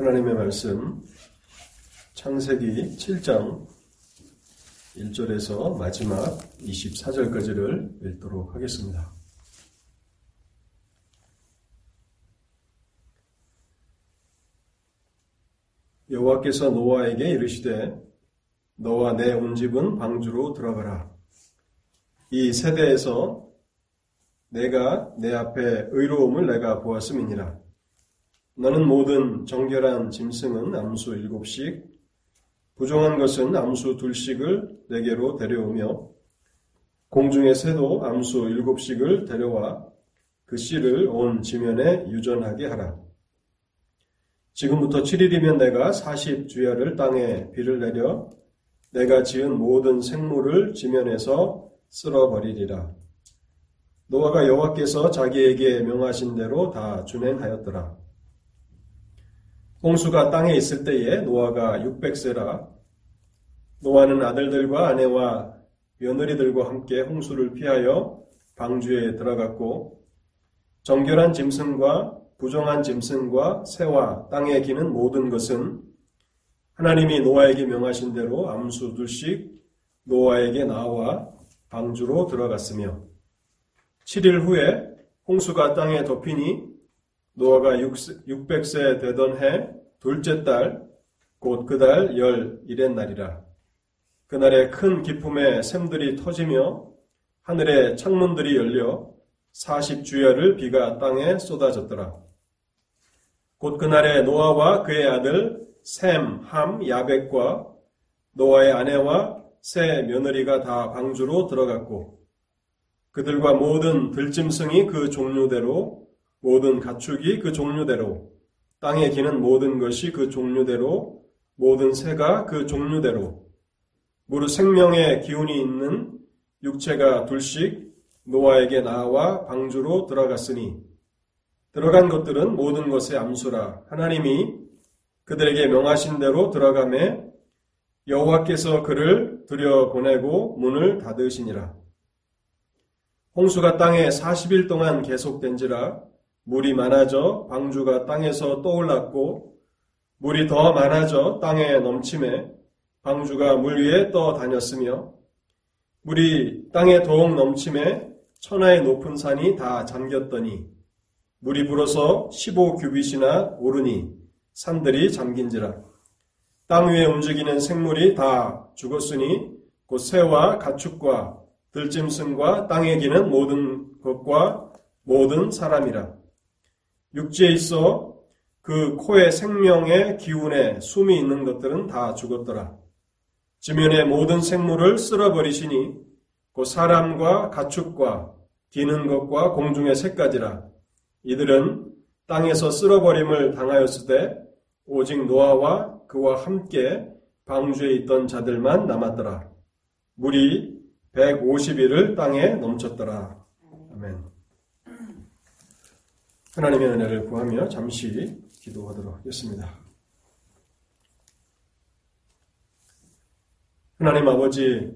하나님의 말씀 창세기 7장 1절에서 마지막 24절까지를 읽도록 하겠습니다. 여호와께서 노아에게 이르시되 너와 내 온 집은 방주로 들어가라. 이 세대에서 내가 내 앞에 의로움을 내가 보았음이니라. 너는 모든 정결한 짐승은 암수 일곱씩, 부정한 것은 암수 둘씩을 내게로 데려오며 공중의 새도 암수 일곱씩을 데려와 그 씨를 온 지면에 유전하게 하라. 지금부터 7일이면 내가 40주야를 땅에 비를 내려 내가 지은 모든 생물을 지면에서 쓸어버리리라. 노아가 여호와께서 자기에게 명하신 대로 다 준행하였더라. 홍수가 땅에 있을 때에 노아가 600세라. 노아는 아들들과 아내와 며느리들과 함께 홍수를 피하여 방주에 들어갔고 정결한 짐승과 부정한 짐승과 새와 땅에 기는 모든 것은 하나님이 노아에게 명하신 대로 암수 둘씩 노아에게 나와 방주로 들어갔으며 7일 후에 홍수가 땅에 덮이니 노아가 600세 되던 해 둘째 달, 곧 그 달 열 일의 날이라. 그날에 큰 기품의 샘들이 터지며 하늘의 창문들이 열려 40주야를 비가 땅에 쏟아졌더라. 곧 그날에 노아와 그의 아들 샘, 함, 야백과 노아의 아내와 새 며느리가 다 방주로 들어갔고 그들과 모든 들짐승이 그 종류대로 모든 가축이 그 종류대로 땅에 기는 모든 것이 그 종류대로 모든 새가 그 종류대로 무릇 생명의 기운이 있는 육체가 둘씩 노아에게 나와 방주로 들어갔으니 들어간 것들은 모든 것의 암수라 하나님이 그들에게 명하신 대로 들어가매 여호와께서 그를 들여보내고 문을 닫으시니라. 홍수가 땅에 40일 동안 계속된지라 물이 많아져 방주가 땅에서 떠올랐고 물이 더 많아져 땅에 넘침에 방주가 물 위에 떠 다녔으며 물이 땅에 더욱 넘침에 천하의 높은 산이 다 잠겼더니 물이 불어서 15규빗이나 오르니 산들이 잠긴지라. 땅 위에 움직이는 생물이 다 죽었으니 곧 새와 가축과 들짐승과 땅에 기는 모든 것과 모든 사람이라 육지에 있어 그 코의 생명의 기운에 숨이 있는 것들은 다 죽었더라. 지면의 모든 생물을 쓸어버리시니 그 사람과 가축과 기는 것과 공중의 새까지라. 이들은 땅에서 쓸어버림을 당하였을 때 오직 노아와 그와 함께 방주에 있던 자들만 남았더라. 물이 150일을 땅에 넘쳤더라. 아멘. 하나님의 은혜를 구하며 잠시 기도하도록 하겠습니다. 하나님 아버지,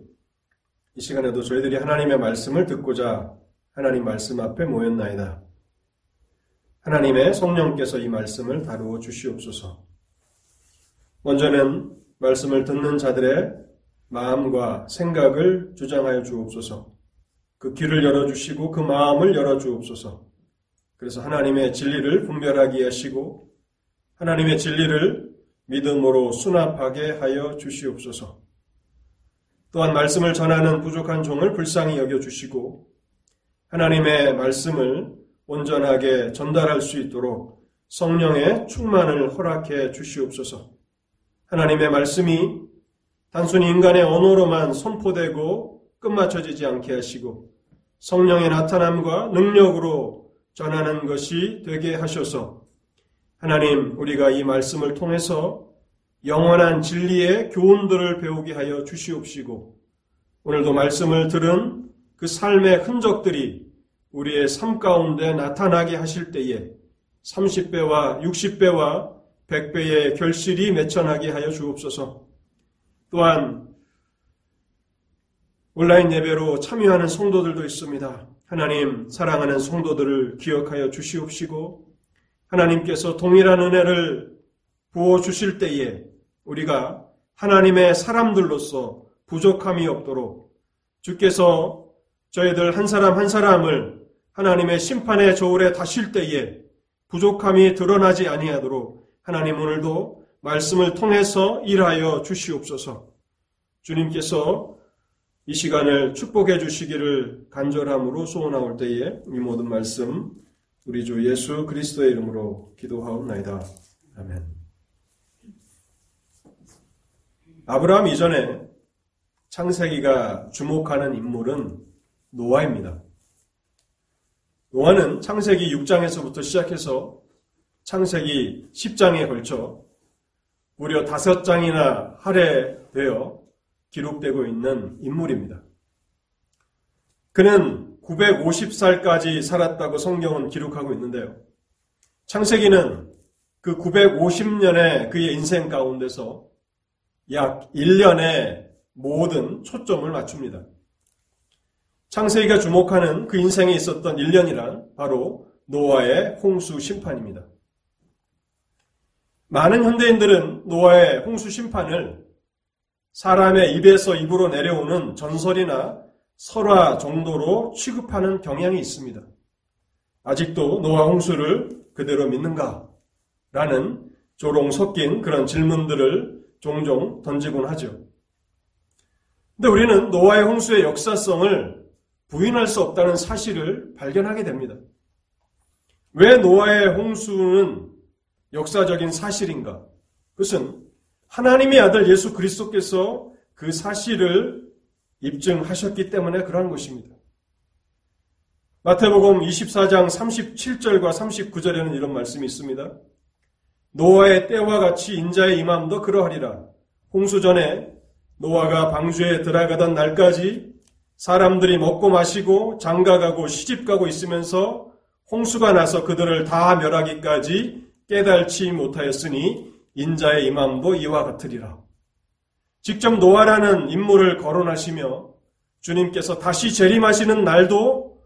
이 시간에도 저희들이 하나님의 말씀을 듣고자 하나님 말씀 앞에 모였나이다. 하나님의 성령께서 이 말씀을 다루어 주시옵소서. 먼저는 말씀을 듣는 자들의 마음과 생각을 주장하여 주옵소서. 그 길을 열어주시고 그 마음을 열어주옵소서. 그래서 하나님의 진리를 분별하게 하시고 하나님의 진리를 믿음으로 수납하게 하여 주시옵소서. 또한 말씀을 전하는 부족한 종을 불쌍히 여겨 주시고 하나님의 말씀을 온전하게 전달할 수 있도록 성령의 충만을 허락해 주시옵소서. 하나님의 말씀이 단순히 인간의 언어로만 선포되고 끝마쳐지지 않게 하시고 성령의 나타남과 능력으로 전하는 것이 되게 하셔서 하나님 우리가 이 말씀을 통해서 영원한 진리의 교훈들을 배우게 하여 주시옵시고 오늘도 말씀을 들은 그 삶의 흔적들이 우리의 삶 가운데 나타나게 하실 때에 30배와 60배와 100배의 결실이 맺혀나게 하여 주옵소서. 또한 온라인 예배로 참여하는 성도들도 있습니다. 하나님 사랑하는 성도들을 기억하여 주시옵시고 하나님께서 동일한 은혜를 부어 주실 때에 우리가 하나님의 사람들로서 부족함이 없도록 주께서 저희들 한 사람 한 사람을 하나님의 심판의 저울에 다실 때에 부족함이 드러나지 아니하도록 하나님 오늘도 말씀을 통해서 일하여 주시옵소서. 주님께서 이 시간을 축복해 주시기를 간절함으로 소원하올 때에 이 모든 말씀 우리 주 예수 그리스도의 이름으로 기도하옵나이다. 아멘. 아브라함 이전에 창세기가 주목하는 인물은 노아입니다. 노아는 창세기 6장에서부터 시작해서 창세기 10장에 걸쳐 무려 다섯 장이나 할애되어 기록되고 있는 인물입니다. 그는 950살까지 살았다고 성경은 기록하고 있는데요. 창세기는 그 950년의 그의 인생 가운데서 약 1년의 모든 초점을 맞춥니다. 창세기가 주목하는 그 인생에 있었던 1년이란 바로 노아의 홍수 심판입니다. 많은 현대인들은 노아의 홍수 심판을 사람의 입에서 입으로 내려오는 전설이나 설화 정도로 취급하는 경향이 있습니다. 아직도 노아 홍수를 그대로 믿는가? 라는 조롱 섞인 그런 질문들을 종종 던지곤 하죠. 근데 우리는 노아의 홍수의 역사성을 부인할 수 없다는 사실을 발견하게 됩니다. 왜 노아의 홍수는 역사적인 사실인가? 그것은 하나님의 아들 예수 그리스도께서 그 사실을 입증하셨기 때문에 그러한 것입니다. 마태복음 24장 37절과 39절에는 이런 말씀이 있습니다. 노아의 때와 같이 인자의 임함도 그러하리라. 홍수 전에 노아가 방주에 들어가던 날까지 사람들이 먹고 마시고 장가가고 시집가고 있으면서 홍수가 나서 그들을 다 멸하기까지 깨달지 못하였으니 인자의 임함도 이와 같으리라. 직접 노아라는 인물을 거론하시며 주님께서 다시 재림하시는 날도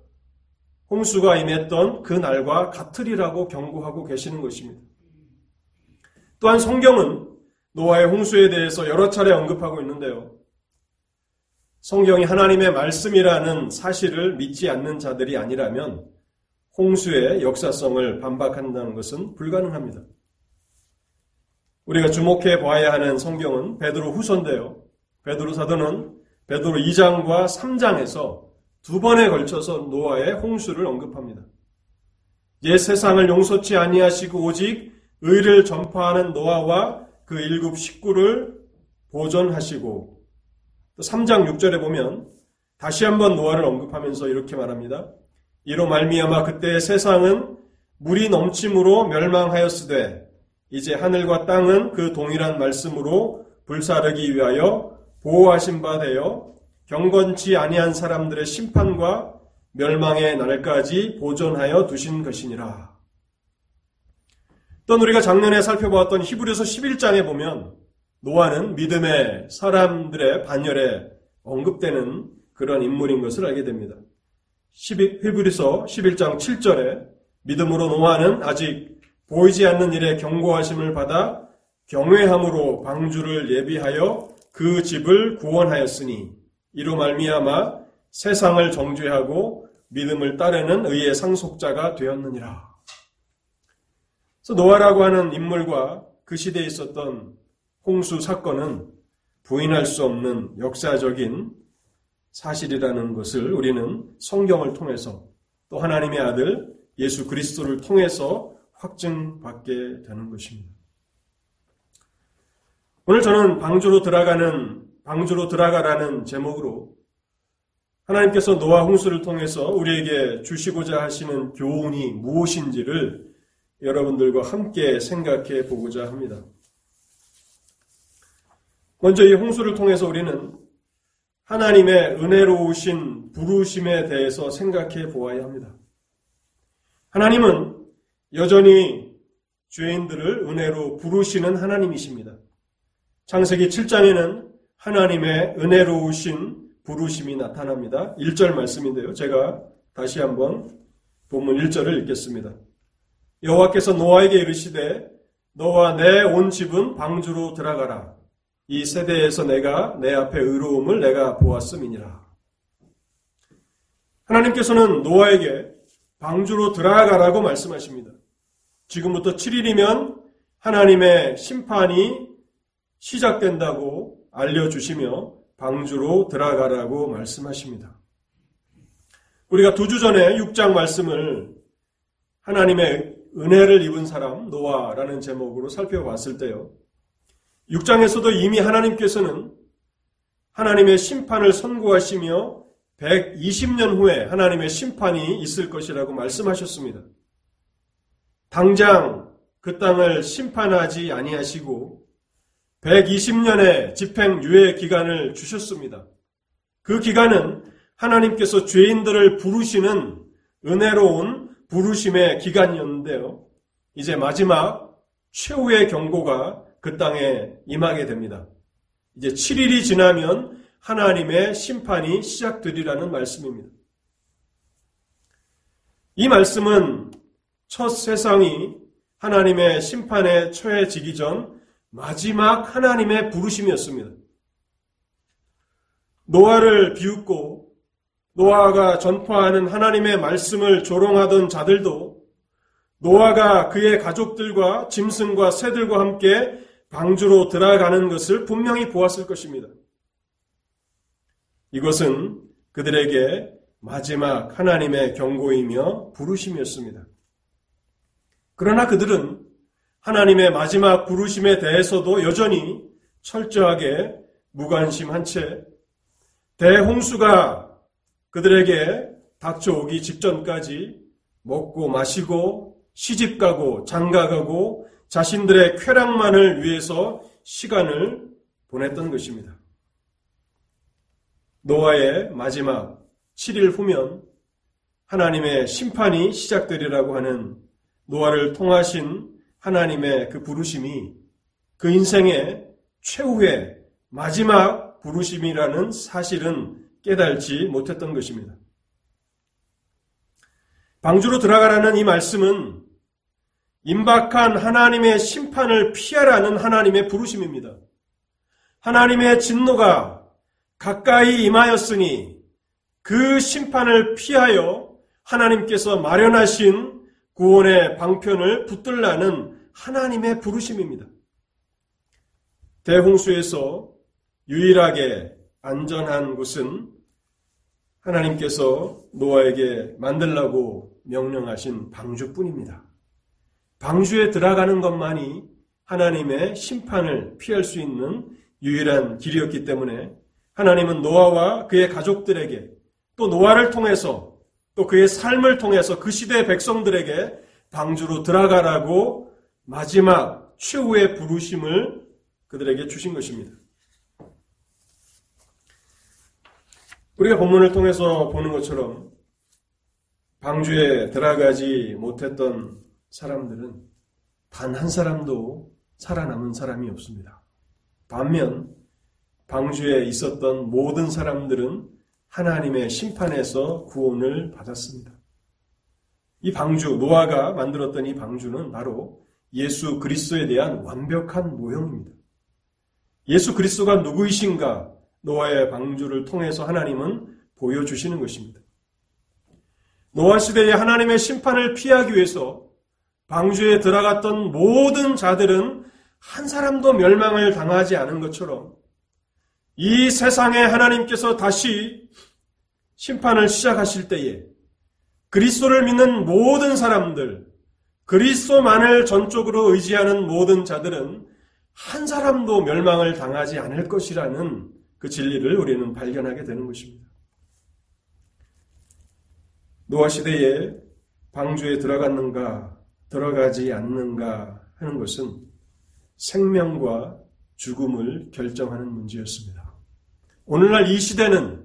홍수가 임했던 그 날과 같으리라고 경고하고 계시는 것입니다. 또한 성경은 노아의 홍수에 대해서 여러 차례 언급하고 있는데요. 성경이 하나님의 말씀이라는 사실을 믿지 않는 자들이 아니라면 홍수의 역사성을 반박한다는 것은 불가능합니다. 우리가 주목해 봐야 하는 성경은 베드로 후서인데요. 베드로 사도는 베드로 2장과 3장에서 두 번에 걸쳐서 노아의 홍수를 언급합니다. 옛 세상을 용서치 아니하시고 오직 의를 전파하는 노아와 그 일곱 식구를 보존하시고 또 3장 6절에 보면 다시 한번 노아를 언급하면서 이렇게 말합니다. 이로 말미암아 그때 세상은 물이 넘침으로 멸망하였으되 이제 하늘과 땅은 그 동일한 말씀으로 불사르기 위하여 보호하신 바 되어 경건치 아니한 사람들의 심판과 멸망의 날까지 보존하여 두신 것이니라. 또 우리가 작년에 살펴보았던 히브리서 11장에 보면 노아는 믿음의 사람들의 반열에 언급되는 그런 인물인 것을 알게 됩니다. 히브리서 11장 7절에 믿음으로 노아는 아직 보이지 않는 일에 경고하심을 받아 경외함으로 방주를 예비하여 그 집을 구원하였으니 이로 말미암아 세상을 정죄하고 믿음을 따르는 의의 상속자가 되었느니라. 그래서 노아라고 하는 인물과 그 시대에 있었던 홍수 사건은 부인할 수 없는 역사적인 사실이라는 것을 우리는 성경을 통해서 또 하나님의 아들 예수 그리스도를 통해서 확증받게 되는 것입니다. 오늘 저는 방주로 들어가는 방주로 들어가라는 제목으로 하나님께서 노아 홍수를 통해서 우리에게 주시고자 하시는 교훈이 무엇인지를 여러분들과 함께 생각해 보고자 합니다. 먼저 이 홍수를 통해서 우리는 하나님의 은혜로우신 부르심에 대해서 생각해 보아야 합니다. 하나님은 여전히 죄인들을 은혜로 부르시는 하나님이십니다. 창세기 7장에는 하나님의 은혜로우신 부르심이 나타납니다. 1절 말씀인데요. 제가 다시 한번 본문 1절을 읽겠습니다. 여호와께서 노아에게 이르시되 너와 내 온 집은 방주로 들어가라. 이 세대에서 내가 내 앞에 의로움을 내가 보았음이니라. 하나님께서는 노아에게 방주로 들어가라고 말씀하십니다. 지금부터 7일이면 하나님의 심판이 시작된다고 알려주시며 방주로 들어가라고 말씀하십니다. 우리가 두 주 전에 6장 말씀을 하나님의 은혜를 입은 사람 노아라는 제목으로 살펴봤을 때요. 6장에서도 이미 하나님께서는 하나님의 심판을 선고하시며 120년 후에 하나님의 심판이 있을 것이라고 말씀하셨습니다. 당장 그 땅을 심판하지 아니하시고 120년의 집행 유예 기간을 주셨습니다. 그 기간은 하나님께서 죄인들을 부르시는 은혜로운 부르심의 기간이었는데요. 이제 마지막 최후의 경고가 그 땅에 임하게 됩니다. 이제 7일이 지나면 하나님의 심판이 시작되리라는 말씀입니다. 이 말씀은 첫 세상이 하나님의 심판에 처해지기 전 마지막 하나님의 부르심이었습니다. 노아를 비웃고 노아가 전파하는 하나님의 말씀을 조롱하던 자들도 노아가 그의 가족들과 짐승과 새들과 함께 방주로 들어가는 것을 분명히 보았을 것입니다. 이것은 그들에게 마지막 하나님의 경고이며 부르심이었습니다. 그러나 그들은 하나님의 마지막 부르심에 대해서도 여전히 철저하게 무관심한 채 대홍수가 그들에게 닥쳐오기 직전까지 먹고 마시고 시집가고 장가가고 자신들의 쾌락만을 위해서 시간을 보냈던 것입니다. 노아의 마지막 7일 후면 하나님의 심판이 시작되리라고 하는 노아를 통하신 하나님의 그 부르심이 그 인생의 최후의 마지막 부르심이라는 사실은 깨달지 못했던 것입니다. 방주로 들어가라는 이 말씀은 임박한 하나님의 심판을 피하라는 하나님의 부르심입니다. 하나님의 진노가 가까이 임하였으니 그 심판을 피하여 하나님께서 마련하신 구원의 방편을 붙들라는 하나님의 부르심입니다. 대홍수에서 유일하게 안전한 곳은 하나님께서 노아에게 만들라고 명령하신 방주뿐입니다. 방주에 들어가는 것만이 하나님의 심판을 피할 수 있는 유일한 길이었기 때문에 하나님은 노아와 그의 가족들에게 또 노아를 통해서 또 그의 삶을 통해서 그 시대의 백성들에게 방주로 들어가라고 마지막 최후의 부르심을 그들에게 주신 것입니다. 우리가 본문을 통해서 보는 것처럼 방주에 들어가지 못했던 사람들은 단 한 사람도 살아남은 사람이 없습니다. 반면 방주에 있었던 모든 사람들은 하나님의 심판에서 구원을 받았습니다. 이 방주, 노아가 만들었던 이 방주는 바로 예수 그리스도에 대한 완벽한 모형입니다. 예수 그리스도가 누구이신가 노아의 방주를 통해서 하나님은 보여주시는 것입니다. 노아 시대에 하나님의 심판을 피하기 위해서 방주에 들어갔던 모든 자들은 한 사람도 멸망을 당하지 않은 것처럼 이 세상에 하나님께서 다시 심판을 시작하실 때에 그리스도를 믿는 모든 사람들, 그리스도만을 전적으로 의지하는 모든 자들은 한 사람도 멸망을 당하지 않을 것이라는 그 진리를 우리는 발견하게 되는 것입니다. 노아 시대에 방주에 들어갔는가, 들어가지 않는가 하는 것은 생명과 죽음을 결정하는 문제였습니다. 오늘날 이 시대는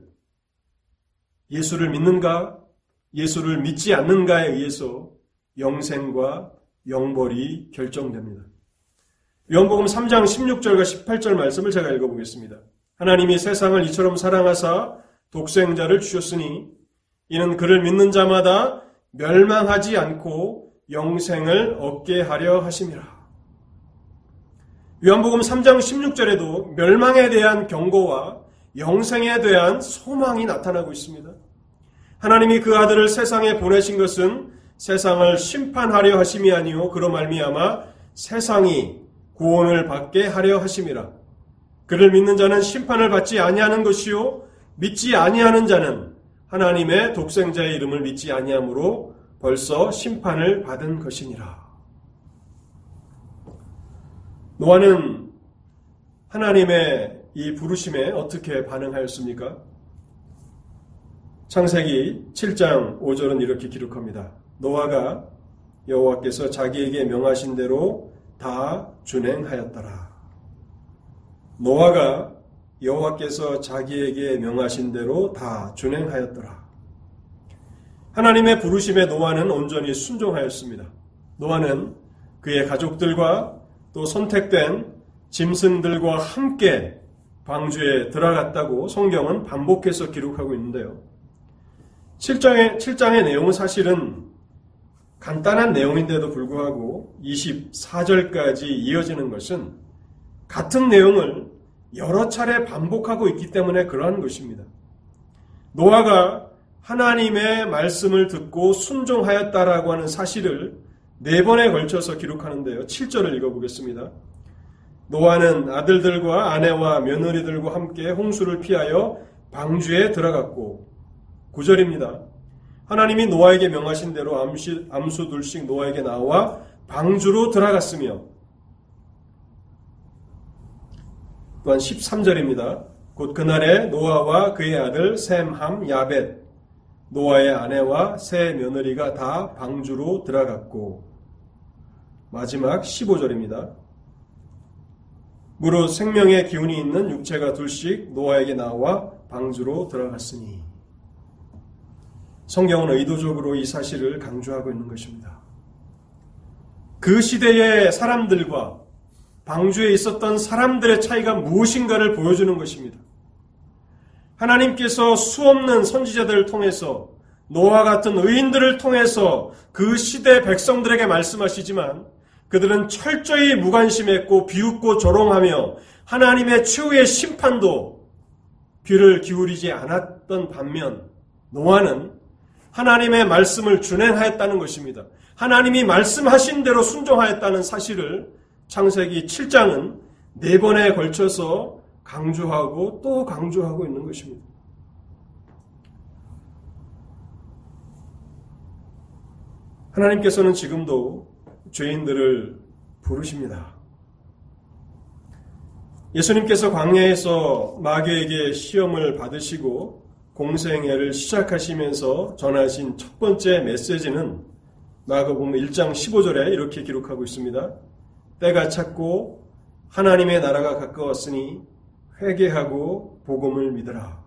예수를 믿는가, 예수를 믿지 않는가에 의해서 영생과 영벌이 결정됩니다. 요한복음 3장 16절과 18절 말씀을 제가 읽어보겠습니다. 하나님이 세상을 이처럼 사랑하사 독생자를 주셨으니 이는 그를 믿는 자마다 멸망하지 않고 영생을 얻게 하려 하심이라. 요한복음 3장 16절에도 멸망에 대한 경고와 영생에 대한 소망이 나타나고 있습니다. 하나님이 그 아들을 세상에 보내신 것은 세상을 심판하려 하심이 아니요 그로 말미암아 세상이 구원을 받게 하려 하심이라. 그를 믿는 자는 심판을 받지 아니하는 것이요 믿지 아니하는 자는 하나님의 독생자의 이름을 믿지 아니하므로 벌써 심판을 받은 것이니라. 노아는 하나님의 이 부르심에 어떻게 반응하였습니까? 창세기 7장 5절은 이렇게 기록합니다. 노아가 여호와께서 자기에게 명하신 대로 다 준행하였더라. 노아가 여호와께서 자기에게 명하신 대로 다 준행하였더라. 하나님의 부르심에 노아는 온전히 순종하였습니다. 노아는 그의 가족들과 또 선택된 짐승들과 함께 방주에 들어갔다고 성경은 반복해서 기록하고 있는데요. 7장의, 7장의 내용은 사실은 간단한 내용인데도 불구하고 24절까지 이어지는 것은 같은 내용을 여러 차례 반복하고 있기 때문에 그러한 것입니다. 노아가 하나님의 말씀을 듣고 순종하였다라고 하는 사실을 네 번에 걸쳐서 기록하는데요. 7절을 읽어보겠습니다. 노아는 아들들과 아내와 며느리들과 함께 홍수를 피하여 방주에 들어갔고 9절입니다. 하나님이 노아에게 명하신 대로 암시, 암수 둘씩 노아에게 나와 방주로 들어갔으며 또한 13절입니다. 곧 그날에 노아와 그의 아들 샘, 함, 야벳, 노아의 아내와 세 며느리가 다 방주로 들어갔고 마지막 15절입니다. 무릇 생명의 기운이 있는 육체가 둘씩 노아에게 나와 방주로 들어갔으니 성경은 의도적으로 이 사실을 강조하고 있는 것입니다. 그 시대의 사람들과 방주에 있었던 사람들의 차이가 무엇인가를 보여주는 것입니다. 하나님께서 수없는 선지자들을 통해서 노아 같은 의인들을 통해서 그 시대 백성들에게 말씀하시지만 그들은 철저히 무관심했고 비웃고 조롱하며 하나님의 최후의 심판도 귀를 기울이지 않았던 반면 노아는 하나님의 말씀을 준행하였다는 것입니다. 하나님이 말씀하신 대로 순종하였다는 사실을 창세기 7장은 네 번에 걸쳐서 강조하고 또 강조하고 있는 것입니다. 하나님께서는 지금도 죄인들을 부르십니다. 예수님께서 광야에서 마귀에게 시험을 받으시고 공생애를 시작하시면서 전하신 첫 번째 메시지는 마가복음 1장 15절에 이렇게 기록하고 있습니다. 때가 찼고 하나님의 나라가 가까웠으니 회개하고 복음을 믿으라.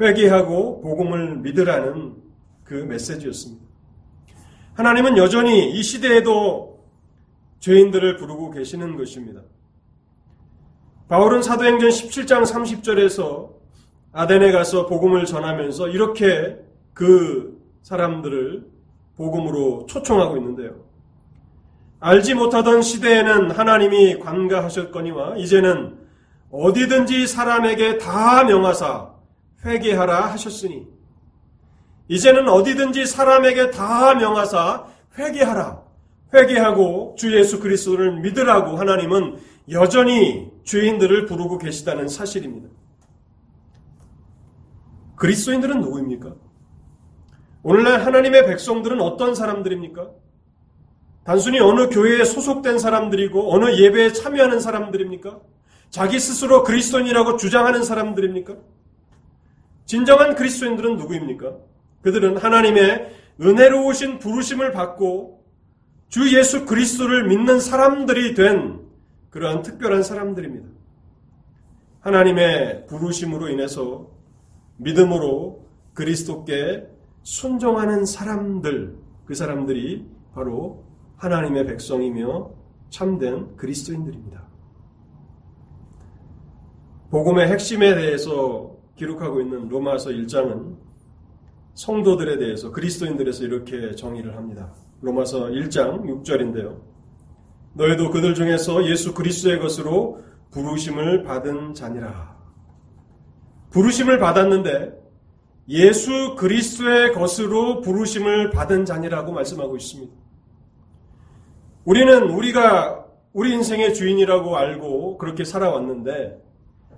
회개하고 복음을 믿으라는 그 메시지였습니다. 하나님은 여전히 이 시대에도 죄인들을 부르고 계시는 것입니다. 바울은 사도행전 17장 30절에서 아덴에 가서 복음을 전하면서 이렇게 그 사람들을 복음으로 초청하고 있는데요. 알지 못하던 시대에는 하나님이 관가하셨거니와 이제는 어디든지 사람에게 다 명하사 회개하라 하셨으니 이제는 어디든지 사람에게 다 명하사 회개하라 회개하고 주 예수 그리스도를 믿으라고 하나님은 여전히 죄인들을 부르고 계시다는 사실입니다. 그리스도인들은 누구입니까? 오늘날 하나님의 백성들은 어떤 사람들입니까? 단순히 어느 교회에 소속된 사람들이고 어느 예배에 참여하는 사람들입니까? 자기 스스로 그리스도인이라고 주장하는 사람들입니까? 진정한 그리스도인들은 누구입니까? 그들은 하나님의 은혜로우신 부르심을 받고 주 예수 그리스도를 믿는 사람들이 된 그러한 특별한 사람들입니다. 하나님의 부르심으로 인해서 믿음으로 그리스도께 순종하는 사람들, 그 사람들이 바로 하나님의 백성이며 참된 그리스도인들입니다. 복음의 핵심에 대해서 기록하고 있는 로마서 1장은 성도들에 대해서 그리스도인들에서 이렇게 정의를 합니다. 로마서 1장 6절인데요. 너희도 그들 중에서 예수 그리스도의 것으로 부르심을 받은 자니라. 부르심을 받았는데 예수 그리스도의 것으로 부르심을 받은 자니라고 말씀하고 있습니다. 우리는 우리가 우리 인생의 주인이라고 알고 그렇게 살아왔는데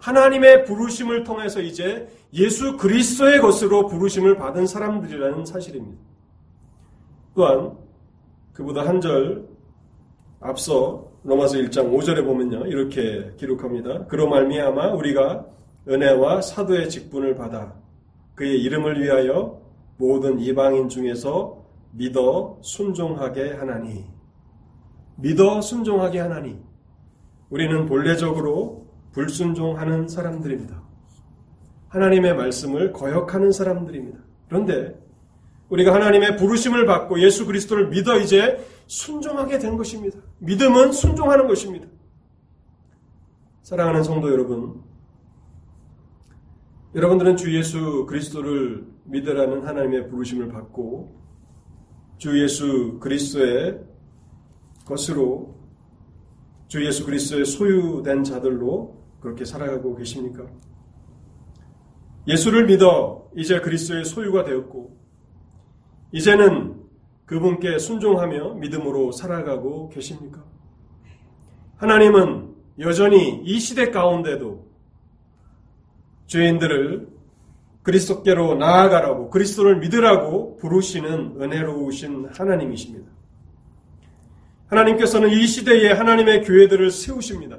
하나님의 부르심을 통해서 이제 예수 그리스도의 것으로 부르심을 받은 사람들이라는 사실입니다. 또한 그보다 한 절 앞서 로마서 1장 5절에 보면요. 이렇게 기록합니다. 그로 말미암아 우리가 은혜와 사도의 직분을 받아 그의 이름을 위하여 모든 이방인 중에서 믿어 순종하게 하나니 믿어 순종하게 하나니 우리는 본래적으로 불순종하는 사람들입니다. 하나님의 말씀을 거역하는 사람들입니다. 그런데 우리가 하나님의 부르심을 받고 예수 그리스도를 믿어 이제 순종하게 된 것입니다. 믿음은 순종하는 것입니다. 사랑하는 성도 여러분, 여러분들은 주 예수 그리스도를 믿으라는 하나님의 부르심을 받고 주 예수 그리스도의 것으로 주 예수 그리스도의 소유된 자들로 그렇게 살아가고 계십니까? 예수를 믿어 이제 그리스도의 소유가 되었고 이제는 그분께 순종하며 믿음으로 살아가고 계십니까? 하나님은 여전히 이 시대 가운데도 죄인들을 그리스도께로 나아가라고 그리스도를 믿으라고 부르시는 은혜로우신 하나님이십니다. 하나님께서는 이 시대에 하나님의 교회들을 세우십니다.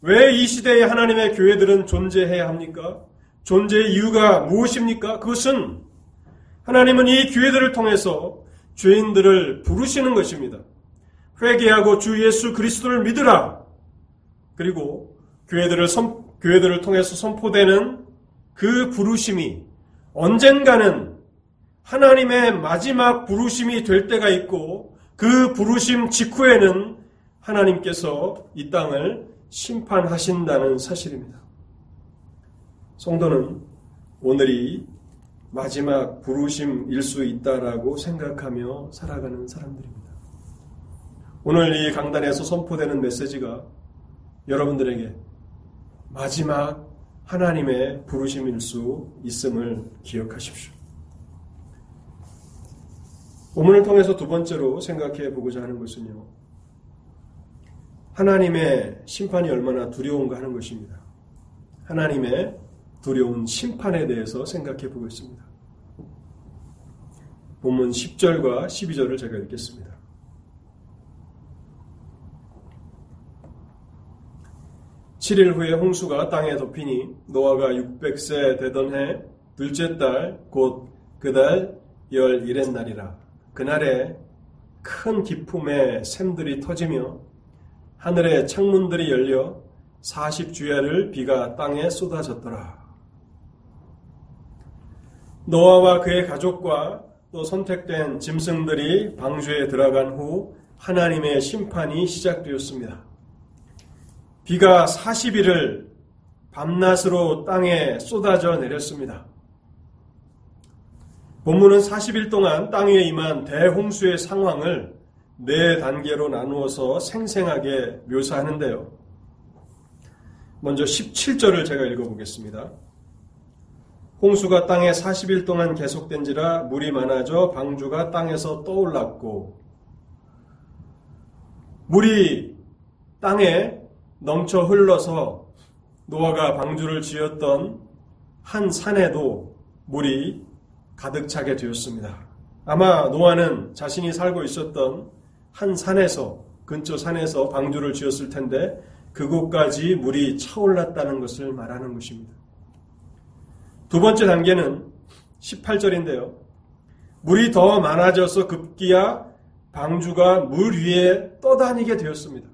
왜 이 시대에 하나님의 교회들은 존재해야 합니까? 존재의 이유가 무엇입니까? 그것은 하나님은 이 교회들을 통해서 죄인들을 부르시는 것입니다. 회개하고 주 예수 그리스도를 믿으라. 그리고 교회들을 선, 교회들을 통해서 선포되는 그 부르심이 언젠가는 하나님의 마지막 부르심이 될 때가 있고 그 부르심 직후에는 하나님께서 이 땅을 심판하신다는 사실입니다. 성도는 오늘이 마지막 부르심일 수 있다라고 생각하며 살아가는 사람들입니다. 오늘 이 강단에서 선포되는 메시지가 여러분들에게 마지막 하나님의 부르심일 수 있음을 기억하십시오. 본문을 통해서 두 번째로 생각해 보고자 하는 것은요. 하나님의 심판이 얼마나 두려운가 하는 것입니다. 하나님의 두려운 심판에 대해서 생각해 보겠습니다. 본문 10절과 12절을 제가 읽겠습니다. 칠일 후에 홍수가 땅에 덮이니 노아가 600세 되던 해 둘째 달 곧 그달 열일의 날이라 그날에 큰 기품의 샘들이 터지며 하늘의 창문들이 열려 40주야를 비가 땅에 쏟아졌더라. 노아와 그의 가족과 또 선택된 짐승들이 방주에 들어간 후 하나님의 심판이 시작되었습니다. 비가 40일을 밤낮으로 땅에 쏟아져 내렸습니다. 본문은 40일 동안 땅 위에 임한 대홍수의 상황을 네 단계로 나누어서 생생하게 묘사하는데요. 먼저 17절을 제가 읽어보겠습니다. 홍수가 땅에 40일 동안 계속된지라 물이 많아져 방주가 땅에서 떠올랐고 물이 땅에 넘쳐 흘러서 노아가 방주를 지었던 한 산에도 물이 가득 차게 되었습니다. 아마 노아는 자신이 살고 있었던 한 산에서 근처 산에서 방주를 지었을 텐데 그곳까지 물이 차올랐다는 것을 말하는 것입니다. 두 번째 단계는 18절인데요. 물이 더 많아져서 급기야 방주가 물 위에 떠다니게 되었습니다.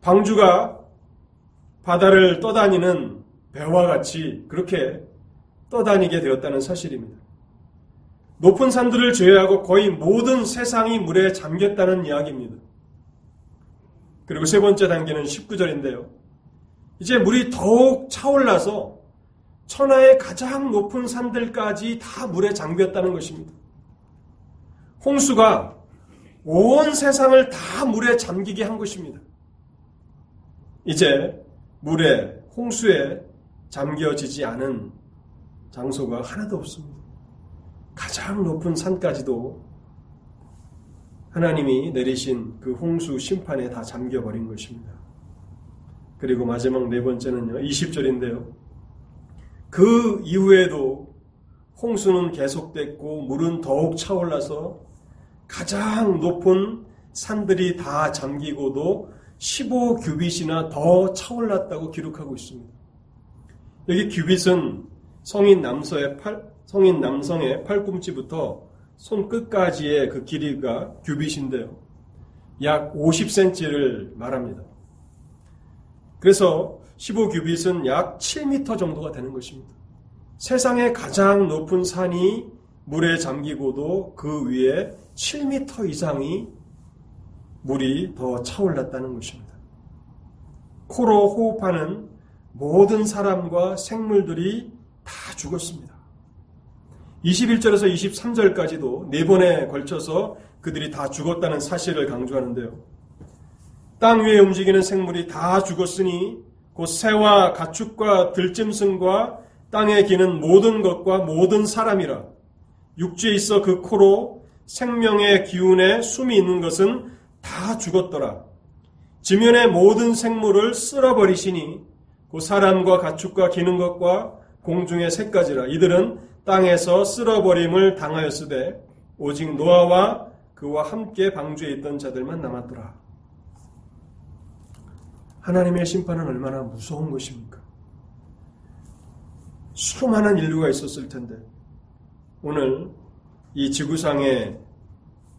방주가 바다를 떠다니는 배와 같이 그렇게 떠다니게 되었다는 사실입니다. 높은 산들을 제외하고 거의 모든 세상이 물에 잠겼다는 이야기입니다. 그리고 세 번째 단계는 19절인데요. 이제 물이 더욱 차올라서 천하의 가장 높은 산들까지 다 물에 잠겼다는 것입니다. 홍수가 온 세상을 다 물에 잠기게 한 것입니다. 이제 물에, 홍수에 잠겨지지 않은 장소가 하나도 없습니다. 가장 높은 산까지도 하나님이 내리신 그 홍수 심판에 다 잠겨버린 것입니다. 그리고 마지막 네 번째는요, 20절인데요. 그 이후에도 홍수는 계속됐고 물은 더욱 차올라서 가장 높은 산들이 다 잠기고도 15규빗이나 더 차올랐다고 기록하고 있습니다. 여기 규빗은 성인 남서의 팔, 성인 남성의 팔꿈치부터 손끝까지의 그 길이가 규빗인데요. 약 50cm를 말합니다. 그래서 15규빗은 약 7m 정도가 되는 것입니다. 세상의 가장 높은 산이 물에 잠기고도 그 위에 7m 이상이 물이 더 차올랐다는 것입니다. 코로 호흡하는 모든 사람과 생물들이 다 죽었습니다. 21절에서 23절까지도 네 번에 걸쳐서 그들이 다 죽었다는 사실을 강조하는데요. 땅 위에 움직이는 생물이 다 죽었으니 곧 새와 가축과 들짐승과 땅에 기는 모든 것과 모든 사람이라 육지에 있어 그 코로 생명의 기운에 숨이 있는 것은 다 죽었더라. 지면의 모든 생물을 쓸어버리시니 그 사람과 가축과 기는 것과 공중의 새까지라 이들은 땅에서 쓸어버림을 당하였으되 오직 노아와 그와 함께 방주에 있던 자들만 남았더라. 하나님의 심판은 얼마나 무서운 것입니까? 수많은 인류가 있었을 텐데 오늘 이 지구상에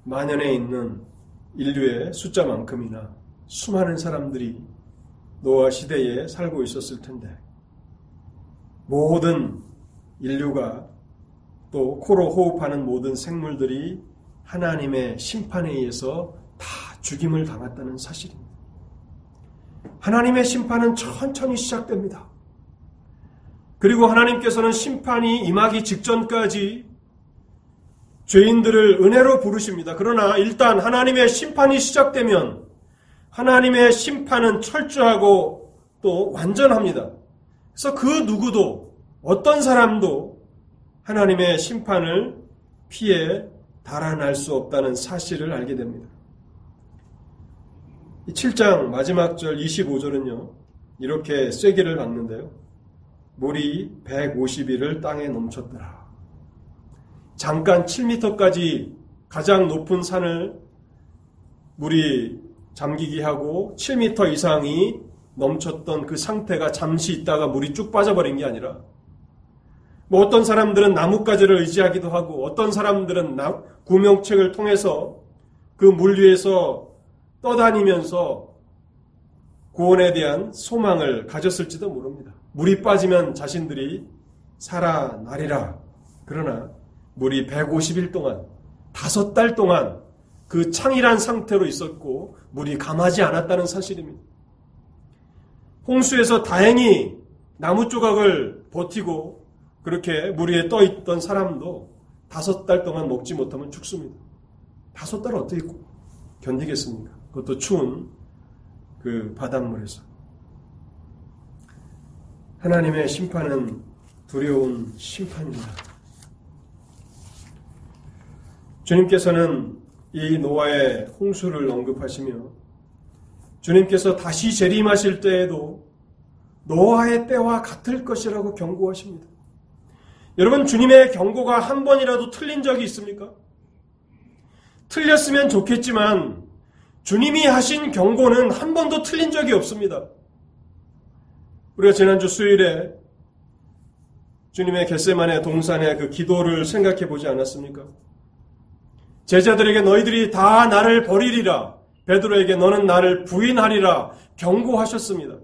만연해 있는 인류의 숫자만큼이나 수많은 사람들이 노아 시대에 살고 있었을 텐데 모든 인류가 또 코로 호흡하는 모든 생물들이 하나님의 심판에 의해서 다 죽임을 당했다는 사실입니다. 하나님의 심판은 천천히 시작됩니다. 그리고 하나님께서는 심판이 임하기 직전까지 죄인들을 은혜로 부르십니다. 그러나 일단 하나님의 심판이 시작되면 하나님의 심판은 철저하고 또 완전합니다. 그래서 그 누구도 어떤 사람도 하나님의 심판을 피해 달아날 수 없다는 사실을 알게 됩니다. 7장 마지막 절 25절은요. 이렇게 쐐기를 박는데요. 물이 150일을 땅에 넘쳤더라. 잠깐 7m까지 가장 높은 산을 물이 잠기게 하고 7m 이상이 넘쳤던 그 상태가 잠시 있다가 물이 쭉 빠져버린 게 아니라 뭐 어떤 사람들은 나뭇가지를 의지하기도 하고 어떤 사람들은 구명책을 통해서 그 물 위에서 떠다니면서 구원에 대한 소망을 가졌을지도 모릅니다. 물이 빠지면 자신들이 살아나리라. 그러나 물이 150일 동안, 다섯 달 동안 그 창이란 상태로 있었고 물이 감하지 않았다는 사실입니다. 홍수에서 다행히 나무 조각을 버티고 그렇게 물 위에 떠 있던 사람도 다섯 달 동안 먹지 못하면 죽습니다. 다섯 달 어떻게 견디겠습니까? 그것도 추운 그 바닷물에서. 하나님의 심판은 두려운 심판입니다. 주님께서는 이 노아의 홍수를 언급하시며 주님께서 다시 재림하실 때에도 노아의 때와 같을 것이라고 경고하십니다. 여러분, 주님의 경고가 한 번이라도 틀린 적이 있습니까? 틀렸으면 좋겠지만, 주님이 하신 경고는 한 번도 틀린 적이 없습니다. 우리가 지난주 수요일에 주님의 겟세만의 동산의 그 기도를 생각해 보지 않았습니까? 제자들에게 너희들이 다 나를 버리리라. 베드로에게 너는 나를 부인하리라 경고하셨습니다.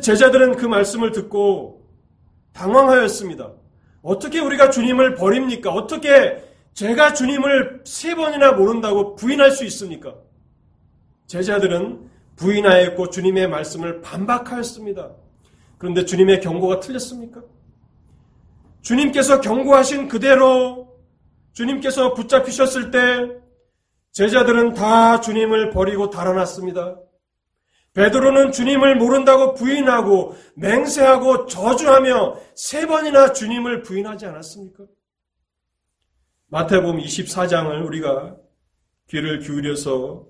제자들은 그 말씀을 듣고 당황하였습니다. 어떻게 우리가 주님을 버립니까? 어떻게 제가 주님을 세 번이나 모른다고 부인할 수 있습니까? 제자들은 부인하였고 주님의 말씀을 반박하였습니다. 그런데 주님의 경고가 틀렸습니까? 주님께서 경고하신 그대로 주님께서 붙잡히셨을 때 제자들은 다 주님을 버리고 달아났습니다. 베드로는 주님을 모른다고 부인하고 맹세하고 저주하며 세 번이나 주님을 부인하지 않았습니까? 마태복음 24장을 우리가 귀를 기울여서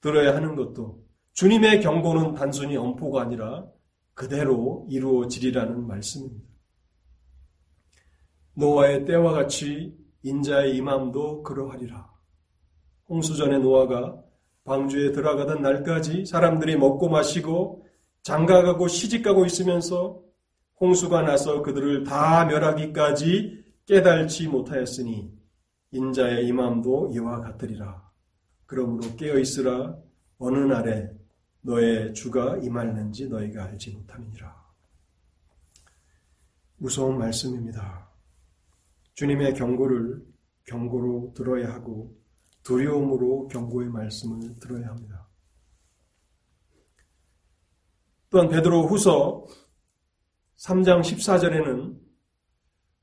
들어야 하는 것도 주님의 경고는 단순히 엄포가 아니라 그대로 이루어지리라는 말씀입니다. 노아의 때와 같이 인자의 임함도 그러하리라. 홍수전에 노아가 방주에 들어가던 날까지 사람들이 먹고 마시고 장가가고 시집가고 있으면서 홍수가 나서 그들을 다 멸하기까지 깨달지 못하였으니 인자의 임함도 이와 같으리라. 그러므로 깨어 있으라 어느 날에 너의 주가 임하는지 너희가 알지 못함이니라. 무서운 말씀입니다. 주님의 경고를 경고로 들어야 하고 두려움으로 경고의 말씀을 들어야 합니다. 또한 베드로 후서 3장 14절에는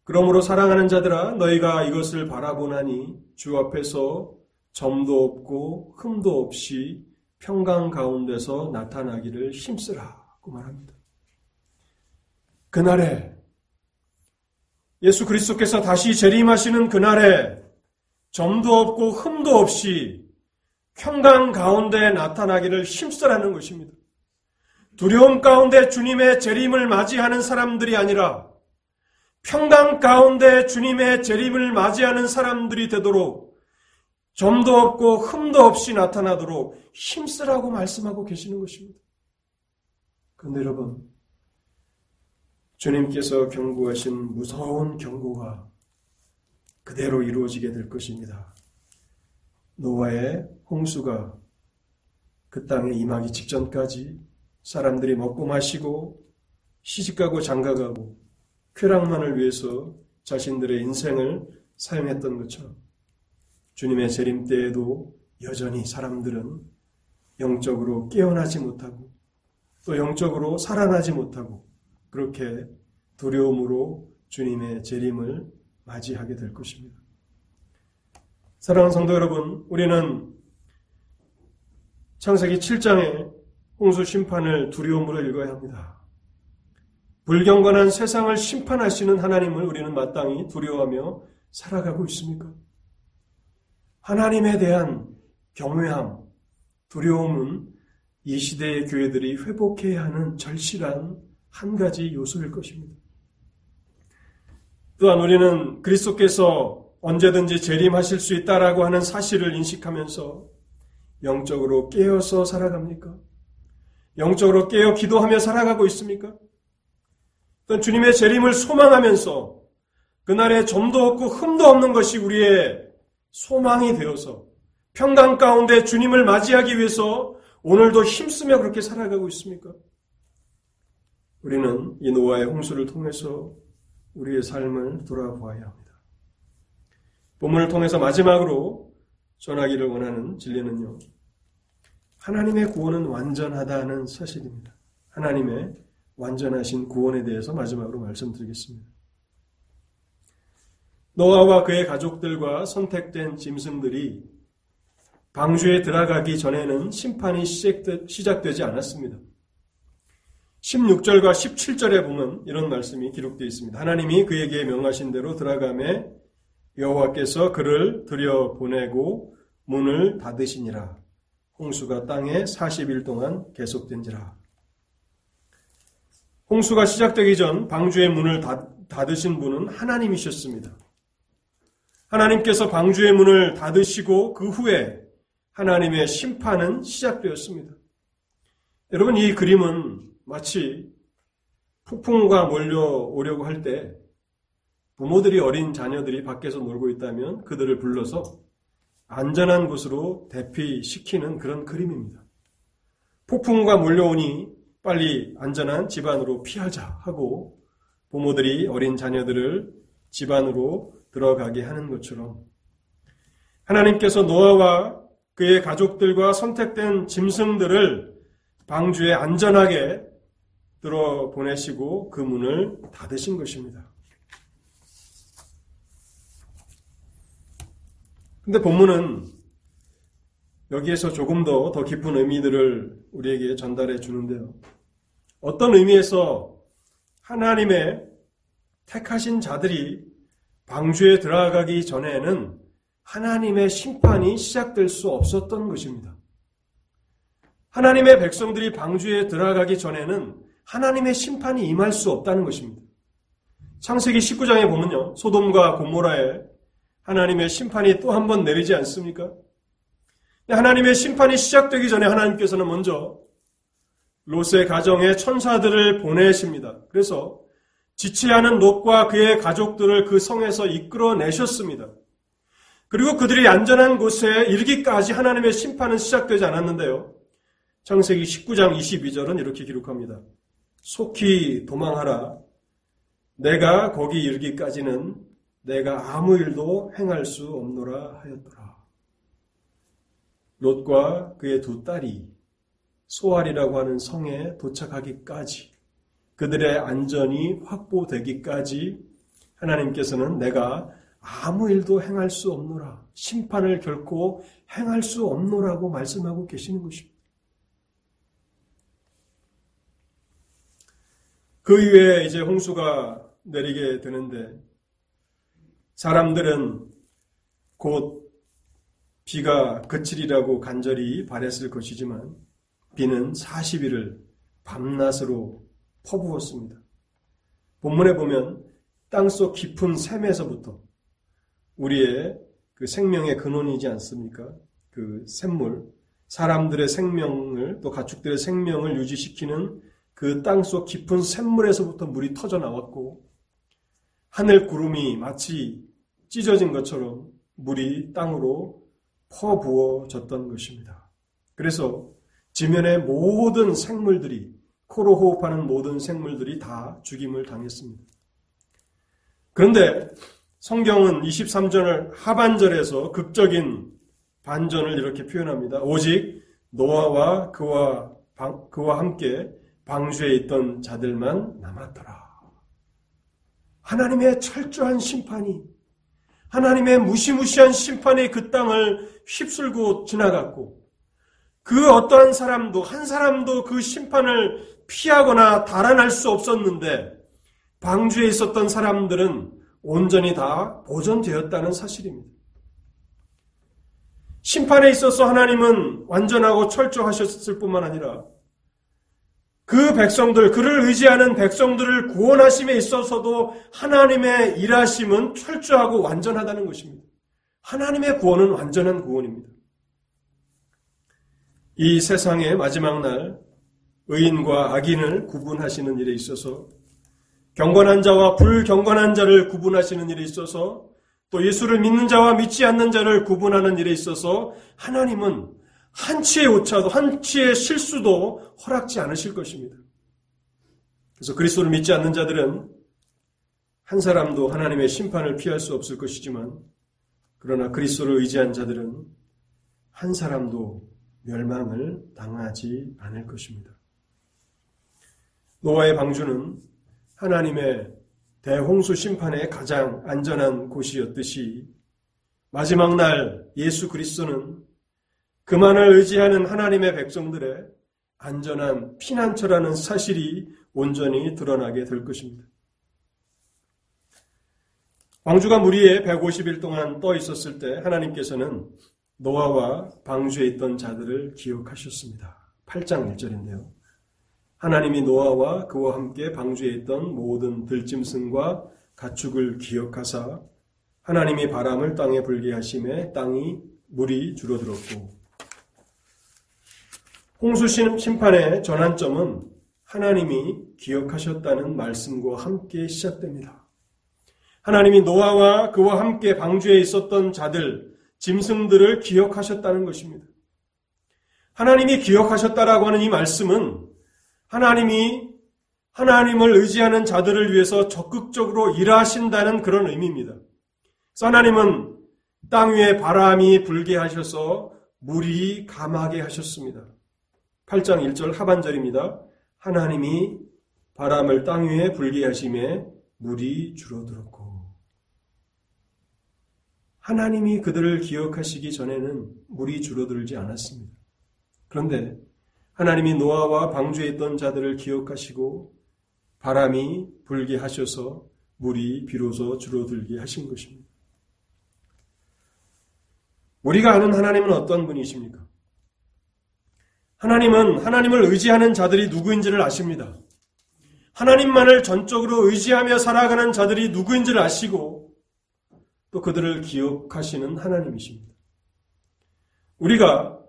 그러므로 사랑하는 자들아 너희가 이것을 바라보나니 주 앞에서 점도 없고 흠도 없이 평강 가운데서 나타나기를 힘쓰라고 말합니다. 그날에 예수 그리스도께서 다시 재림하시는 그날에 점도 없고 흠도 없이 평강 가운데 나타나기를 힘쓰라는 것입니다. 두려움 가운데 주님의 재림을 맞이하는 사람들이 아니라 평강 가운데 주님의 재림을 맞이하는 사람들이 되도록 점도 없고 흠도 없이 나타나도록 힘쓰라고 말씀하고 계시는 것입니다. 그런데 여러분, 주님께서 경고하신 무서운 경고가 그대로 이루어지게 될 것입니다. 노아의 홍수가 그 땅에 임하기 직전까지 사람들이 먹고 마시고 시집가고 장가가고 쾌락만을 위해서 자신들의 인생을 사용했던 것처럼 주님의 재림 때에도 여전히 사람들은 영적으로 깨어나지 못하고 또 영적으로 살아나지 못하고 그렇게 두려움으로 주님의 재림을 맞이하게 될 것입니다. 사랑하는 성도 여러분, 우리는 창세기 7장의 홍수 심판을 두려움으로 읽어야 합니다. 불경건한 세상을 심판하시는 하나님을 우리는 마땅히 두려워하며 살아가고 있습니까? 하나님에 대한 경외함, 두려움은 이 시대의 교회들이 회복해야 하는 절실한 한 가지 요소일 것입니다. 또한 우리는 그리스도께서 언제든지 재림하실 수 있다라고 하는 사실을 인식하면서 영적으로 깨어서 살아갑니까? 영적으로 깨어 기도하며 살아가고 있습니까? 또 주님의 재림을 소망하면서 그날에 점도 없고 흠도 없는 것이 우리의 소망이 되어서 평강 가운데 주님을 맞이하기 위해서 오늘도 힘쓰며 그렇게 살아가고 있습니까? 우리는 이 노아의 홍수를 통해서 우리의 삶을 돌아보아야 합니다. 본문을 통해서 마지막으로 전하기를 원하는 진리는요. 하나님의 구원은 완전하다는 사실입니다. 하나님의 완전하신 구원에 대해서 마지막으로 말씀드리겠습니다. 노아와 그의 가족들과 선택된 짐승들이 방주에 들어가기 전에는 심판이 시작되 지 않았습니다. 16절과 17절에 보면 이런 말씀이 기록되어 있습니다. 하나님이 그에게 명하신 대로 들어가매 여호와께서 그를 들여보내고 문을 닫으시니라. 홍수가 땅에 40일 동안 계속된지라. 홍수가 시작되기 전 방주의 문을 닫으신 분은 하나님이셨습니다. 하나님께서 방주의 문을 닫으시고 그 후에 하나님의 심판은 시작되었습니다. 여러분 이 그림은 마치 폭풍우가 몰려오려고 할 때 부모들이 어린 자녀들이 밖에서 놀고 있다면 그들을 불러서 안전한 곳으로 대피시키는 그런 그림입니다. 폭풍우가 몰려오니 빨리 안전한 집안으로 피하자 하고 부모들이 어린 자녀들을 집안으로 들어가게 하는 것처럼 하나님께서 노아와 그의 가족들과 선택된 짐승들을 방주에 안전하게 들어 보내시고 그 문을 닫으신 것입니다. 근데 본문은 여기에서 조금 더 더 깊은 의미들을 우리에게 전달해 주는데요. 어떤 의미에서 하나님의 택하신 자들이 방주에 들어가기 전에는 하나님의 심판이 시작될 수 없었던 것입니다. 하나님의 백성들이 방주에 들어가기 전에는 하나님의 심판이 임할 수 없다는 것입니다. 창세기 19장에 보면요. 소돔과 고모라에 하나님의 심판이 또 한 번 내리지 않습니까? 하나님의 심판이 시작되기 전에 하나님께서는 먼저 롯의 가정에 천사들을 보내십니다. 그래서 지체하는 롯과 그의 가족들을 그 성에서 이끌어내셨습니다. 그리고 그들이 안전한 곳에 이르기까지 하나님의 심판은 시작되지 않았는데요. 창세기 19장 22절은 이렇게 기록합니다. 속히 도망하라. 내가 거기 이르기까지는 내가 아무 일도 행할 수 없노라 하였더라. 롯과 그의 두 딸이 소알이라고 하는 성에 도착하기까지 그들의 안전이 확보되기까지 하나님께서는 내가 아무 일도 행할 수 없노라. 심판을 결코 행할 수 없노라고 말씀하고 계시는 것입니다. 그 이후에 이제 홍수가 내리게 되는데 사람들은 곧 비가 그치리라고 간절히 바랬을 것이지만 비는 40일을 밤낮으로 퍼부었습니다. 본문에 보면 땅속 깊은 샘에서부터 우리의 그 생명의 근원이지 않습니까? 그 샘물, 사람들의 생명을 또 가축들의 생명을 유지시키는 그 땅 속 깊은 샘물에서부터 물이 터져 나왔고 하늘 구름이 마치 찢어진 것처럼 물이 땅으로 퍼부어졌던 것입니다. 그래서 지면의 모든 생물들이 코로 호흡하는 모든 생물들이 다 죽임을 당했습니다. 그런데 성경은 23절을 하반절에서 극적인 반전을 이렇게 표현합니다. 오직 노아와 그와 방, 그와 함께 방주에 있던 자들만 남았더라. 하나님의 철저한 심판이 하나님의 무시무시한 심판이 그 땅을 휩쓸고 지나갔고 그 어떠한 사람도 한 사람도 그 심판을 피하거나 달아날 수 없었는데 방주에 있었던 사람들은 온전히 다 보존되었다는 사실입니다. 심판에 있어서 하나님은 완전하고 철저하셨을 뿐만 아니라 그 백성들, 그를 의지하는 백성들을 구원하심에 있어서도 하나님의 일하심은 철저하고 완전하다는 것입니다. 하나님의 구원은 완전한 구원입니다. 이 세상의 마지막 날 의인과 악인을 구분하시는 일에 있어서 경건한 자와 불경건한 자를 구분하시는 일에 있어서 또 예수를 믿는 자와 믿지 않는 자를 구분하는 일에 있어서 하나님은 한치의 오차도 한치의 실수도 허락지 않으실 것입니다. 그래서 그리스도를 믿지 않는 자들은 한 사람도 하나님의 심판을 피할 수 없을 것이지만 그러나 그리스도를 의지한 자들은 한 사람도 멸망을 당하지 않을 것입니다. 노아의 방주는 하나님의 대홍수 심판의 가장 안전한 곳이었듯이 마지막 날 예수 그리스도는 그만을 의지하는 하나님의 백성들의 안전한 피난처라는 사실이 온전히 드러나게 될 것입니다. 방주가 물 위에 150일 동안 떠 있었을 때 하나님께서는 노아와 방주에 있던 자들을 기억하셨습니다. 8장 1절인데요. 하나님이 노아와 그와 함께 방주에 있던 모든 들짐승과 가축을 기억하사 하나님이 바람을 땅에 불게 하심에 땅이 물이 줄어들었고 홍수 심판의 전환점은 하나님이 기억하셨다는 말씀과 함께 시작됩니다. 하나님이 노아와 그와 함께 방주에 있었던 자들, 짐승들을 기억하셨다는 것입니다. 하나님이 기억하셨다라고 하는 이 말씀은 하나님이 하나님을 의지하는 자들을 위해서 적극적으로 일하신다는 그런 의미입니다. 하나님은 땅 위에 바람이 불게 하셔서 물이 감하게 하셨습니다. 8장 1절 하반절입니다. 하나님이 바람을 땅 위에 불게 하심에 물이 줄어들었고 하나님이 그들을 기억하시기 전에는 물이 줄어들지 않았습니다. 그런데 하나님이 노아와 방주에 있던 자들을 기억하시고 바람이 불게 하셔서 물이 비로소 줄어들게 하신 것입니다. 우리가 아는 하나님은 어떤 분이십니까? 하나님은 하나님을 의지하는 자들이 누구인지를 아십니다. 하나님만을 전적으로 의지하며 살아가는 자들이 누구인지를 아시고 또 그들을 기억하시는 하나님이십니다. 우리가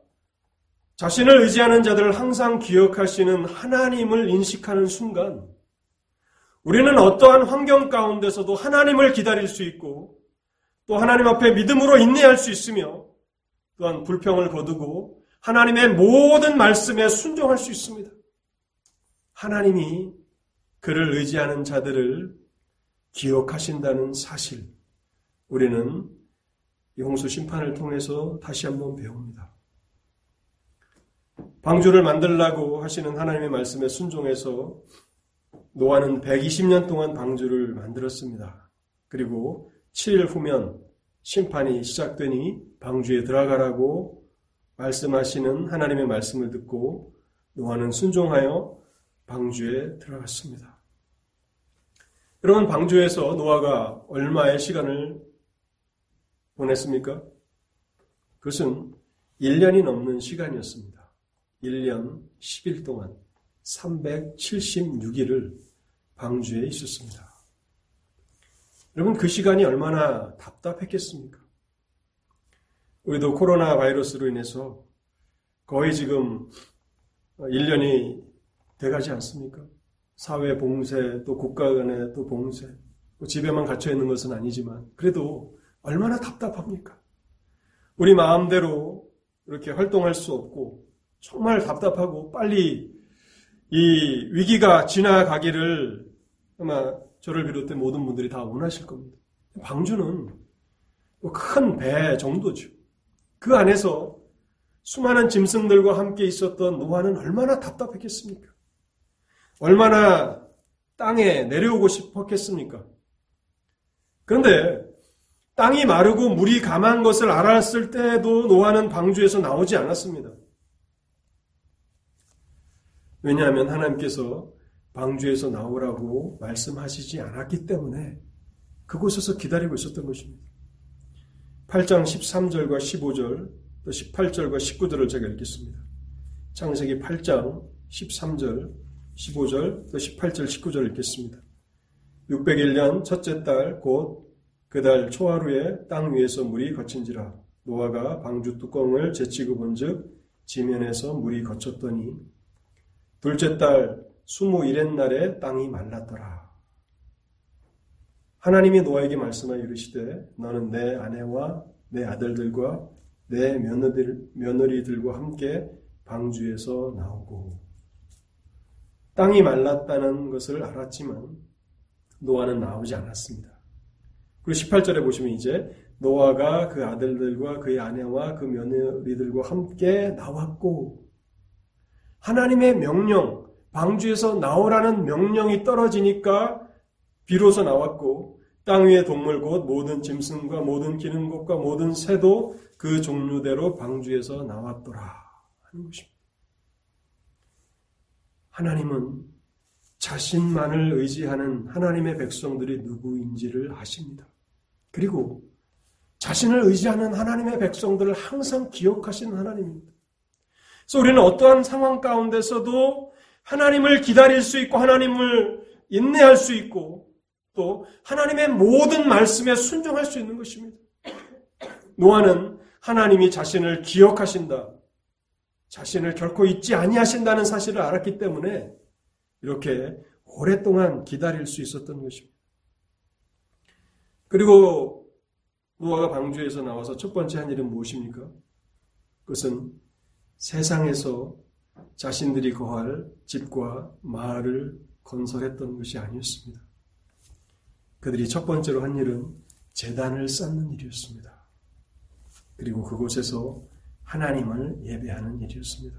자신을 의지하는 자들을 항상 기억하시는 하나님을 인식하는 순간 우리는 어떠한 환경 가운데서도 하나님을 기다릴 수 있고 또 하나님 앞에 믿음으로 인내할 수 있으며 또한 불평을 거두고 하나님의 모든 말씀에 순종할 수 있습니다. 하나님이 그를 의지하는 자들을 기억하신다는 사실, 우리는 용수 심판을 통해서 다시 한번 배웁니다. 방주를 만들라고 하시는 하나님의 말씀에 순종해서 노아는 120년 동안 방주를 만들었습니다. 그리고 7일 후면 심판이 시작되니 방주에 들어가라고 말씀하시는 하나님의 말씀을 듣고 노아는 순종하여 방주에 들어갔습니다. 여러분 방주에서 노아가 얼마의 시간을 보냈습니까? 그것은 1년이 넘는 시간이었습니다. 1년 10일 동안 376일을 방주에 있었습니다. 여러분 그 시간이 얼마나 답답했겠습니까? 우리도 코로나 바이러스로 인해서 거의 지금 1년이 돼가지 않습니까? 사회 봉쇄, 또 국가 간의 또 봉쇄, 또 집에만 갇혀 있는 것은 아니지만, 그래도 얼마나 답답합니까? 우리 마음대로 이렇게 활동할 수 없고, 정말 답답하고, 빨리 이 위기가 지나가기를 아마 저를 비롯해 모든 분들이 다 원하실 겁니다. 방주는 큰 배 정도죠. 그 안에서 수많은 짐승들과 함께 있었던 노아는 얼마나 답답했겠습니까? 얼마나 땅에 내려오고 싶었겠습니까? 그런데 땅이 마르고 물이 감한 것을 알았을 때도 노아는 방주에서 나오지 않았습니다. 왜냐하면 하나님께서 방주에서 나오라고 말씀하시지 않았기 때문에 그곳에서 기다리고 있었던 것입니다. 8장 13절과 15절, 또 18절과 19절을 제가 읽겠습니다. 창세기 8장 13절, 15절, 또 18절, 19절 읽겠습니다. 601년 첫째 달 곧 그 달 초하루에 땅 위에서 물이 거친지라 노아가 방주 뚜껑을 제치고 본즉 지면에서 물이 거쳤더니 둘째 달 스무 일의 날에 땅이 말랐더라. 하나님이 노아에게 말씀하여 이르시되 너는 내 아내와 내 아들들과 내 며느리들, 며느리들과 함께 방주에서 나오고 땅이 말랐다는 것을 알았지만 노아는 나오지 않았습니다. 그리고 18절에 보시면 이제 노아가 그 아들들과 그의 아내와 그 며느리들과 함께 나왔고 하나님의 명령, 방주에서 나오라는 명령이 떨어지니까 비로소 나왔고 땅 위의 동물 곧 모든 짐승과 모든 기는 것과 모든 새도 그 종류대로 방주에서 나왔더라 하는 것입니다. 하나님은 자신만을 의지하는 하나님의 백성들이 누구인지를 아십니다. 그리고 자신을 의지하는 하나님의 백성들을 항상 기억하시는 하나님입니다. 그래서 우리는 어떠한 상황 가운데서도 하나님을 기다릴 수 있고 하나님을 인내할 수 있고 또 하나님의 모든 말씀에 순종할 수 있는 것입니다. 노아는 하나님이 자신을 기억하신다. 자신을 결코 잊지 아니하신다는 사실을 알았기 때문에 이렇게 오랫동안 기다릴 수 있었던 것입니다. 그리고 노아가 방주에서 나와서 첫 번째 한 일은 무엇입니까? 그것은 세상에서 자신들이 거할 집과 마을을 건설했던 것이 아니었습니다. 그들이 첫 번째로 한 일은 재단을 쌓는 일이었습니다. 그리고 그곳에서 하나님을 예배하는 일이었습니다.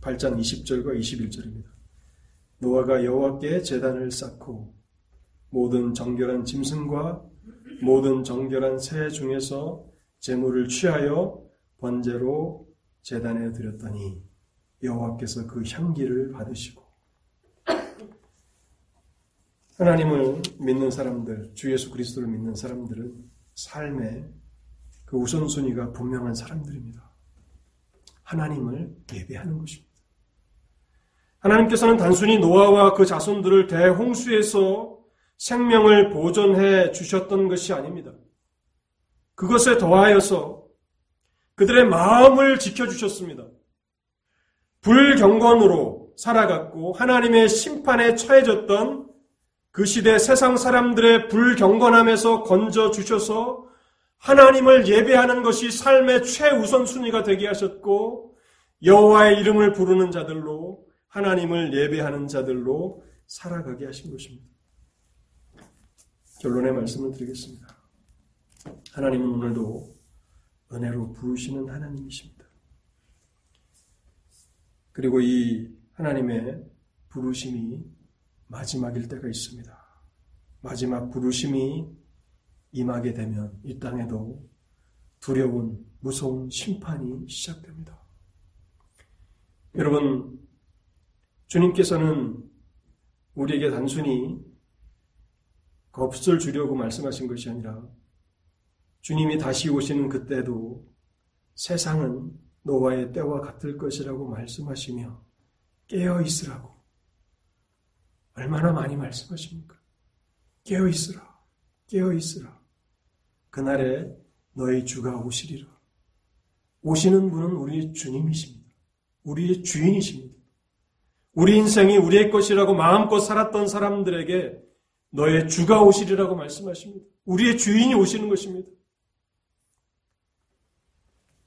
8장 20절과 21절입니다. 노아가 여호와께 재단을 쌓고 모든 정결한 짐승과 모든 정결한 새 중에서 제물을 취하여 번제로 재단에 드렸더니 여호와께서 그 향기를 받으시고 하나님을 믿는 사람들, 주 예수 그리스도를 믿는 사람들은 삶의 그 우선순위가 분명한 사람들입니다. 하나님을 예배하는 것입니다. 하나님께서는 단순히 노아와 그 자손들을 대홍수에서 생명을 보존해 주셨던 것이 아닙니다. 그것에 더하여서 그들의 마음을 지켜주셨습니다. 불경건으로 살아갔고 하나님의 심판에 처해졌던 그 시대 세상 사람들의 불경건함에서 건져 주셔서 하나님을 예배하는 것이 삶의 최우선 순위가 되게 하셨고 여호와의 이름을 부르는 자들로 하나님을 예배하는 자들로 살아가게 하신 것입니다. 결론의 말씀을 드리겠습니다. 하나님은 오늘도 은혜로 부르시는 하나님이십니다. 그리고 이 하나님의 부르심이 마지막일 때가 있습니다. 마지막 부르심이 임하게 되면 이 땅에도 두려운 무서운 심판이 시작됩니다. 여러분, 주님께서는 우리에게 단순히 겁을 주려고 말씀하신 것이 아니라 주님이 다시 오시는 그때도 세상은 노아의 때와 같을 것이라고 말씀하시며 깨어 있으라고 얼마나 많이 말씀하십니까? 깨어 있으라, 깨어 있으라. 그날에 너희 주가 오시리라. 오시는 분은 우리 주님이십니다. 우리의 주인이십니다. 우리 인생이 우리의 것이라고 마음껏 살았던 사람들에게 너의 주가 오시리라고 말씀하십니다. 우리의 주인이 오시는 것입니다.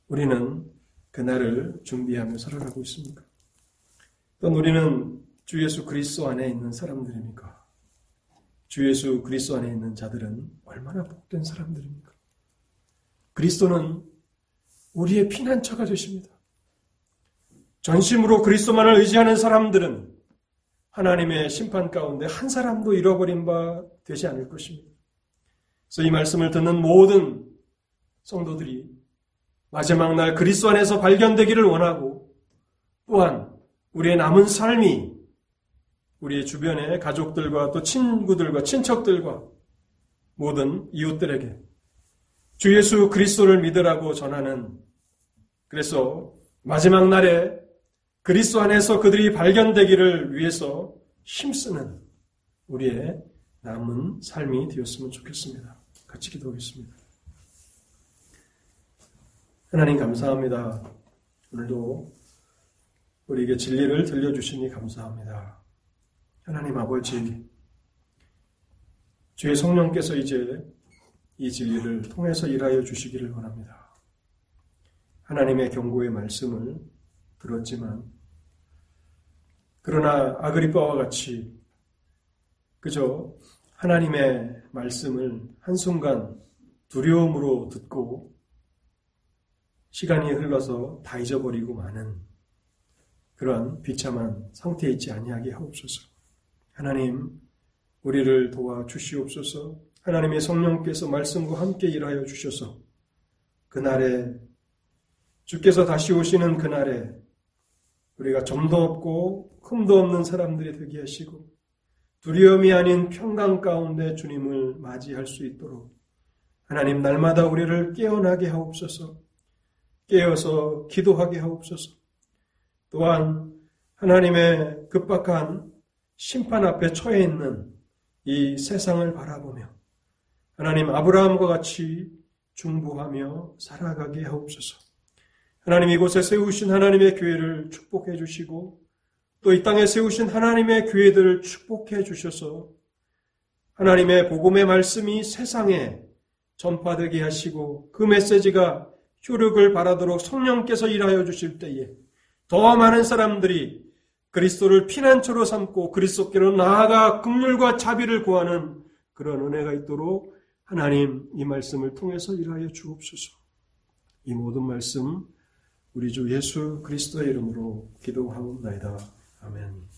우리는 그날을 준비하며 살아가고 있습니까? 또 우리는 주 예수 그리스도 안에 있는 사람들입니까? 주 예수 그리스도 안에 있는 자들은 얼마나 복된 사람들입니까? 그리스도는 우리의 피난처가 되십니다. 전심으로 그리스도만을 의지하는 사람들은 하나님의 심판 가운데 한 사람도 잃어버린 바 되지 않을 것입니다. 그래서 이 말씀을 듣는 모든 성도들이 마지막 날 그리스도 안에서 발견되기를 원하고 또한 우리의 남은 삶이 우리의 주변의 가족들과 또 친구들과 친척들과 모든 이웃들에게 주 예수 그리스도를 믿으라고 전하는 그래서 마지막 날에 그리스도 안에서 그들이 발견되기를 위해서 힘쓰는 우리의 남은 삶이 되었으면 좋겠습니다. 같이 기도하겠습니다. 하나님 감사합니다. 오늘도 우리에게 진리를 들려주시니 감사합니다. 하나님 아버지, 주의 성령께서 이제 이 진리를 통해서 일하여 주시기를 원합니다. 하나님의 경고의 말씀을 들었지만, 그러나 아그리빠와 같이 그저 하나님의 말씀을 한순간 두려움으로 듣고 시간이 흘러서 다 잊어버리고 마는 그러한 비참한 상태에 있지 아니하게 하옵소서. 하나님, 우리를 도와 주시옵소서. 하나님의 성령께서 말씀과 함께 일하여 주셔서 그날에 주께서 다시 오시는 그날에 우리가 점도 없고 흠도 없는 사람들이 되게 하시고 두려움이 아닌 평강 가운데 주님을 맞이할 수 있도록 하나님 날마다 우리를 깨어나게 하옵소서. 깨어서 기도하게 하옵소서. 또한 하나님의 급박한 심판 앞에 처해 있는 이 세상을 바라보며 하나님 아브라함과 같이 중보하며 살아가게 하옵소서. 하나님 이곳에 세우신 하나님의 교회를 축복해 주시고 또 이 땅에 세우신 하나님의 교회들을 축복해 주셔서 하나님의 복음의 말씀이 세상에 전파되게 하시고 그 메시지가 효력을 바라도록 성령께서 일하여 주실 때에 더 많은 사람들이 그리스도를 피난처로 삼고 그리스도께로 나아가 극률과 자비를 구하는 그런 은혜가 있도록 하나님 이 말씀을 통해서 일하여 주옵소서. 이 모든 말씀 우리 주 예수 그리스도의 이름으로 기도하옵나이다. 아멘.